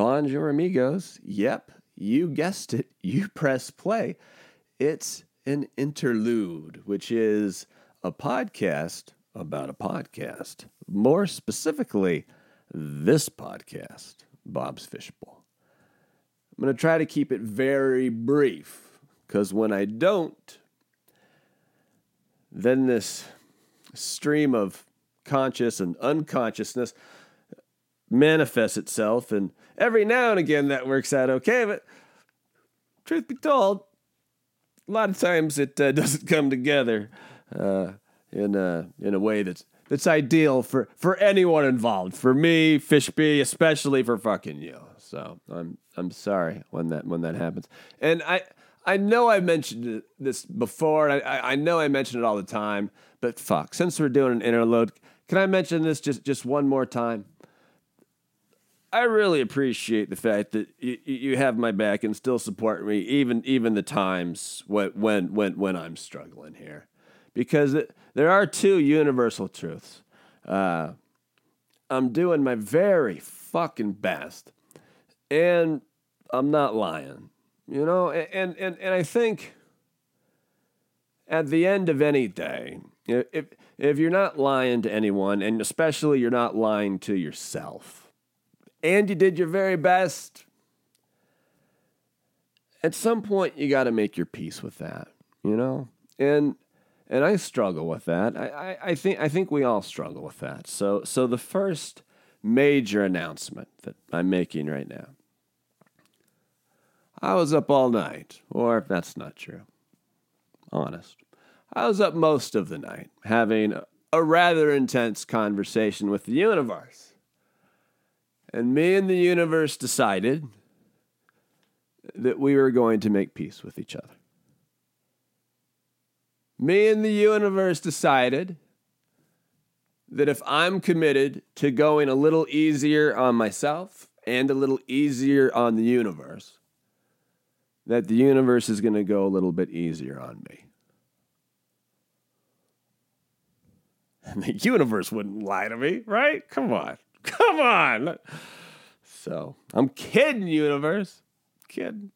Bonjour, amigos. Yep, you guessed it. You press play. It's an interlude, which is a podcast about a podcast. More specifically, this podcast, Bob's Fishbowl. I'm going to try to keep it very brief because when I don't, then this stream of conscious and unconsciousness manifests itself, and every now and again that works out okay. But truth be told, a lot of times it uh, doesn't come together uh, in a in a way that's that's ideal for for anyone involved. For me, Fishby, especially for fucking you. So I'm I'm sorry when that when that happens. And I I know I mentioned this before. I I know I mention it all the time. But fuck, since we're doing an interlude, can I mention this just just one more time? I really appreciate the fact that you, you have my back and still support me, even even the times when when when when I'm struggling here, because it, there are two universal truths. Uh, I'm doing my very fucking best, and I'm not lying, you know. And and and I think at the end of any day, if if you're not lying to anyone, and especially you're not lying to yourself and you did your very best. At some point, you got to make your peace with that, you know? And and I struggle with that. I, I, I, think I think we all struggle with that. So so the first major announcement that I'm making right now. I was up all night, or if that's not true, honest. I was up most of the night having a rather intense conversation with the universe. And me and the universe decided that we were going to make peace with each other. Me and the universe decided that if I'm committed to going a little easier on myself and a little easier on the universe, that the universe is going to go a little bit easier on me. And the universe wouldn't lie to me, right? Come on. Come on. So I'm kidding, universe. Kidding.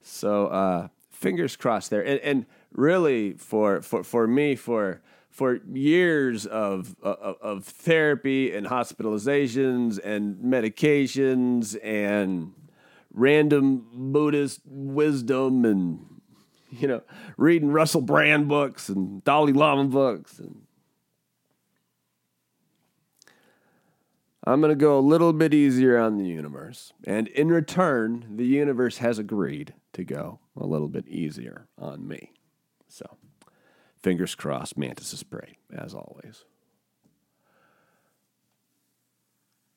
So uh, fingers crossed there. And, and really for for for me for for years of, of, of therapy and hospitalizations and medications and random Buddhist wisdom and you know reading Russell Brand books and Dalai Lama books and I'm going to go a little bit easier on the universe. And in return, the universe has agreed to go a little bit easier on me. So, fingers crossed, mantises pray, as always.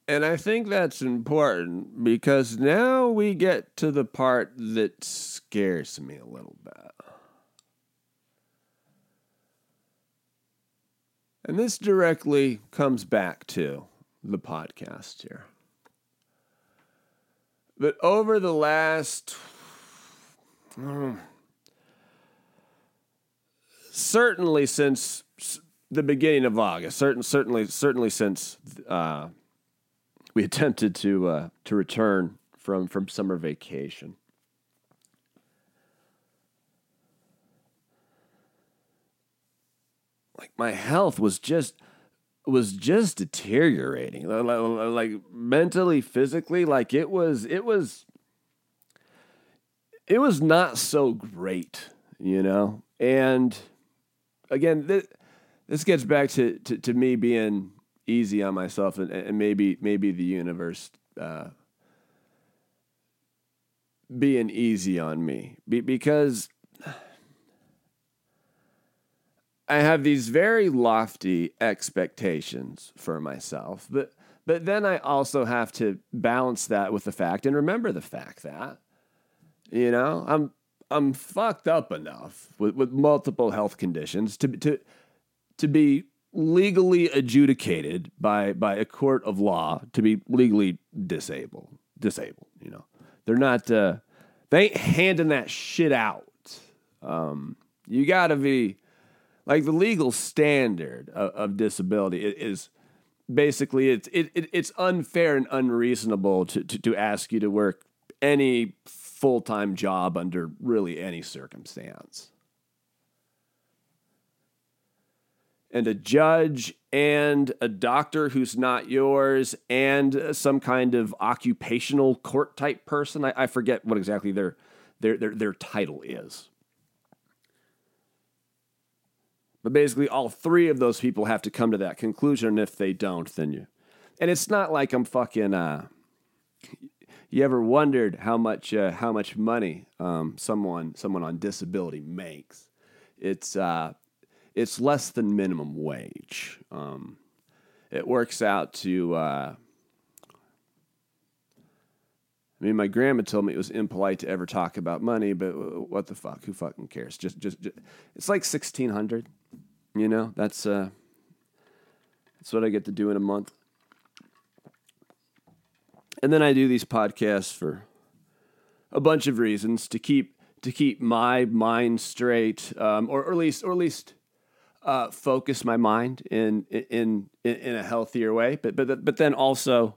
And I think that's important because now we get to the part that scares me a little bit. And this directly comes back to the podcast here. But over the last, certainly since the beginning of August, certain, certainly, certainly since uh, we attempted to uh, to return from from summer vacation. Like my health was just was just deteriorating like, mentally physically like it was it was it was not so great you know? And again this, this gets back to, to, to me being easy on myself and, and maybe maybe the universe uh, being easy on me. Be, because I have these very lofty expectations for myself, but but then I also have to balance that with the fact and remember the fact that you know I'm I'm fucked up enough with, with multiple health conditions to to to be legally adjudicated by by a court of law to be legally disabled disabled. You know they're not uh, they ain't handing that shit out. Um, you got to be like the legal standard of, of disability is basically it's it, it it's unfair and unreasonable to, to, to ask you to work any full-time job under really any circumstance. And a judge and a doctor who's not yours and uh, some kind of occupational court type person. I, I forget what exactly their, their their their title is. But basically, all three of those people have to come to that conclusion. And if they don't, then you. And it's not like I'm fucking. Uh, you ever wondered how much uh, how much money um, someone someone on disability makes? It's uh, it's less than minimum wage. Um, it works out to. I mean, my grandma told me it was impolite to ever talk about money, but what the fuck? Who fucking cares? Just, just, just it's like sixteen hundred. You know, that's uh, that's what I get to do in a month. And then I do these podcasts for a bunch of reasons to keep to keep my mind straight, um, or, or at least or at least uh, focus my mind in, in in in a healthier way. But but but then also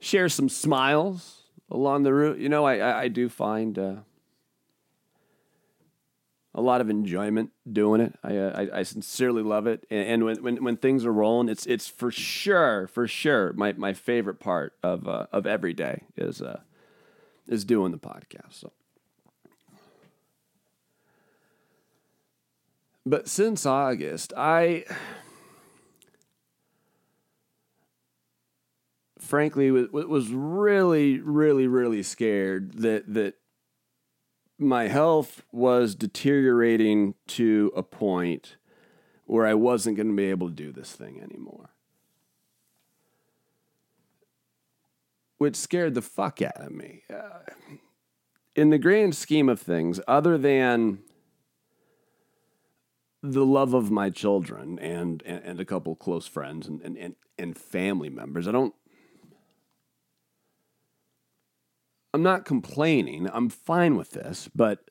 share some smiles along the route. You know, I I, I do find. Uh, a lot of enjoyment doing it. I, uh, I, I, sincerely love it. And, and, when, when, when things are rolling, it's, it's for sure, for sure, my, my favorite part of, uh, of every day is, uh, is doing the podcast. So. But since August, I frankly was, was really, really, really scared that, that my health was deteriorating to a point where I wasn't going to be able to do this thing anymore. Which scared the fuck out of me. Uh, in the grand scheme of things, other than the love of my children and, and, and a couple close friends and, and, and family members, I don't I'm not complaining. I'm fine with this, but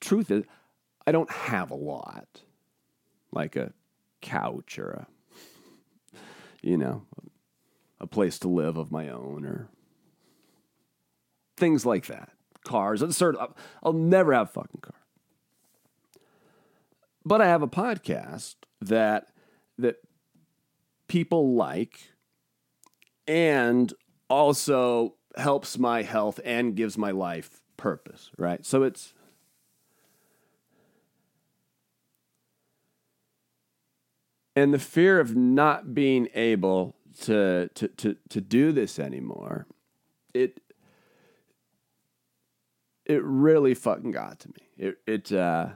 truth is, I don't have a lot, like a couch or a, you know, a place to live of my own or things like that. Cars, absurd. I'll never have a fucking car. But I have a podcast that that people like and also helps my health and gives my life purpose, right? So it's and the fear of not being able to to to to do this anymore, it it really fucking got to me. It it uh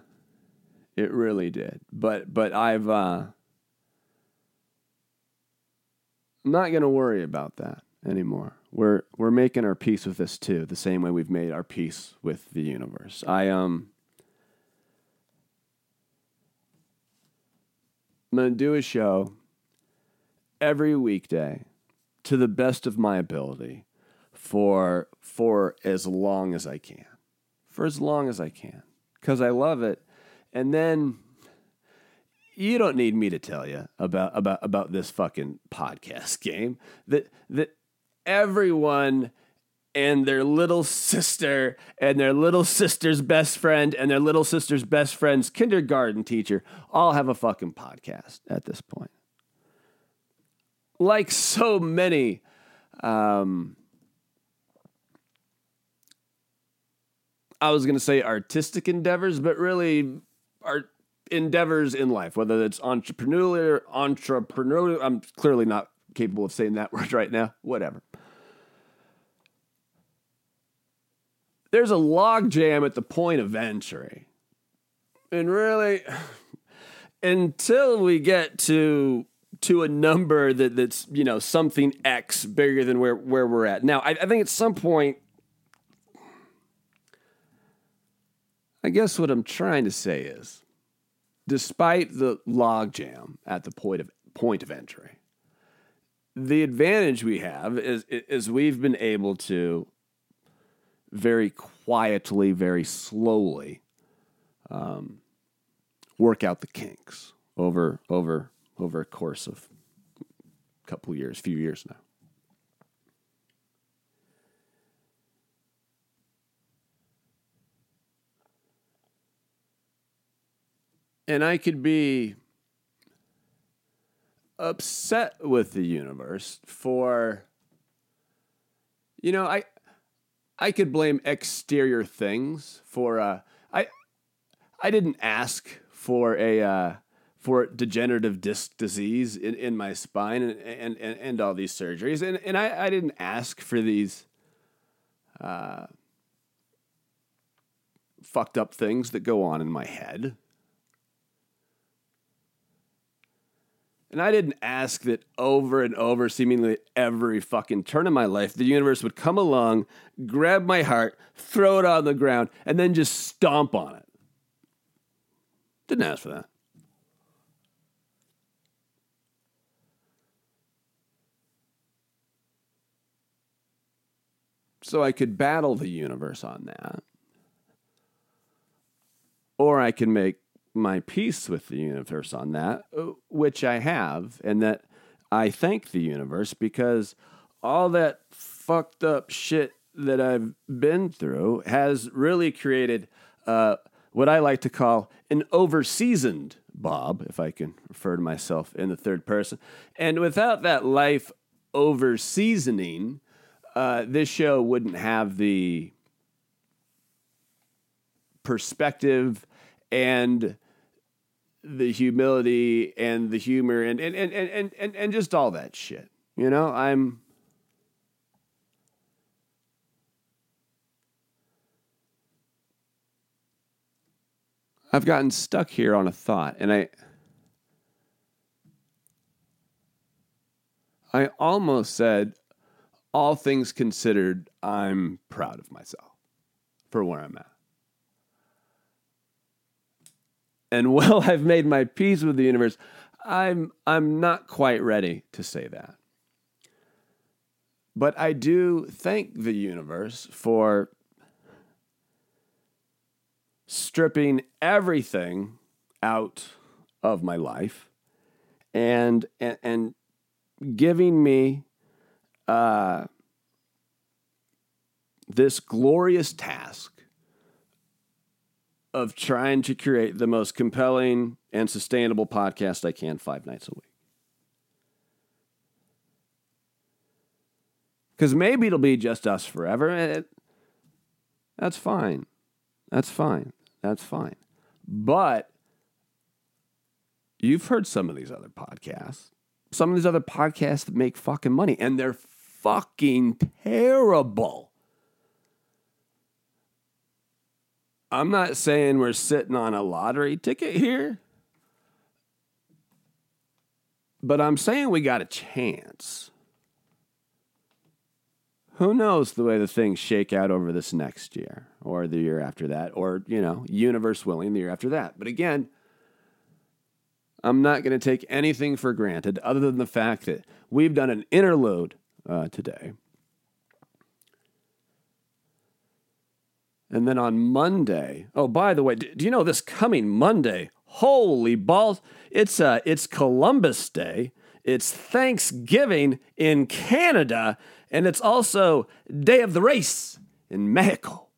it really did. But but I've uh I'm not going to worry about that anymore we're we're making our peace with this too, the same way we've made our peace with the universe. I um I'm gonna do a show every weekday to the best of my ability for for as long as I can. For as long as I can. Because I love it. And then you don't need me to tell you about about about this fucking podcast game that that everyone and their little sister and their little sister's best friend and their little sister's best friend's kindergarten teacher all have a fucking podcast at this point. Like so many um, I was going to say artistic endeavors, but really art endeavors in life, whether it's entrepreneurial, entrepreneurial. I'm clearly not capable of saying that word right now. Whatever. there's a logjam at the point of entry. And really, until we get to to a number that, that's you know something X bigger than where, where we're at. Now, I, I think at some point I guess what I'm trying to say is despite the logjam at the point of point of entry, the advantage we have is is we've been able to very quietly, very slowly um, work out the kinks over over over a course of a couple years, few years now. And I could be upset with the universe for you know, I I could blame exterior things for uh I I didn't ask for a uh for degenerative disc disease in, in my spine and, and, and, and all these surgeries. And, and I, I didn't ask for these uh, fucked up things that go on in my head. And I didn't ask that over and over, seemingly every fucking turn in my life, the universe would come along, grab my heart, throw it on the ground, and then just stomp on it. Didn't ask for that. So I could battle the universe on that. Or I can make my peace with the universe on that, uh, which I have, and that I thank the universe because all that fucked up shit that I've been through has really created uh, what I like to call an overseasoned Bob, if I can refer to myself in the third person. And without that life over seasoning, uh, this show wouldn't have the perspective and the humility and the humor and and, and, and, and, and just all that shit. You know, I'm I've gotten stuck here on a thought and I I almost said all things considered, I'm proud of myself for where I'm at. And while I've made my peace with the universe, I'm I'm not quite ready to say that. But I do thank the universe for stripping everything out of my life and and, and giving me uh, this glorious task of trying to create the most compelling and sustainable podcast I can five nights a week. Because maybe it'll be just us forever. It, that's fine. That's fine. That's fine. But you've heard some of these other podcasts, some of these other podcasts that make fucking money, and they're fucking terrible. I'm not saying we're sitting on a lottery ticket here, but I'm saying we got a chance. Who knows the way the things shake out over this next year or the year after that, or, you know, universe willing, the year after that. But again, I'm not going to take anything for granted other than the fact that we've done an interlude uh, today. And then on Monday, oh, by the way, do you know this coming Monday? Holy balls! It's uh, it's Columbus Day. It's Thanksgiving in Canada, and it's also Day of the Race in Mexico.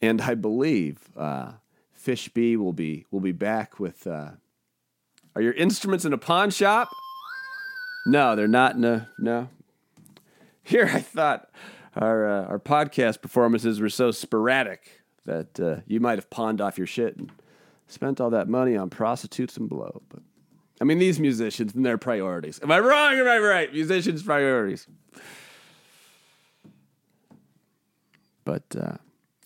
And I believe uh, Fishby will be will be back with. Uh, are your instruments in a pawn shop? No, they're not in a no. Here, I thought our uh, our podcast performances were so sporadic that uh, you might have pawned off your shit and spent all that money on prostitutes and blow. But I mean, these musicians and their priorities. Am I wrong? Am I right? Musicians' priorities. But uh,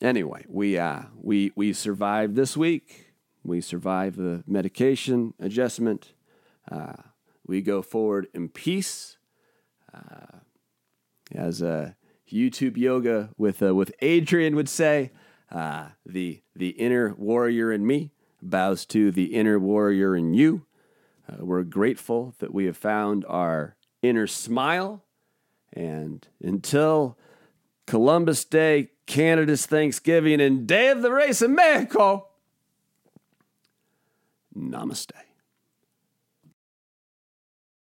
anyway, we uh, we we survived this week. We survived the medication adjustment. Uh, we go forward in peace. Uh, as uh, YouTube yoga with uh, with Adriene would say, uh, the the inner warrior in me bows to the inner warrior in you. Uh, we're grateful that we have found our inner smile, and until Columbus Day, Canada's Thanksgiving, and Day of the Race in Mexico. Namaste.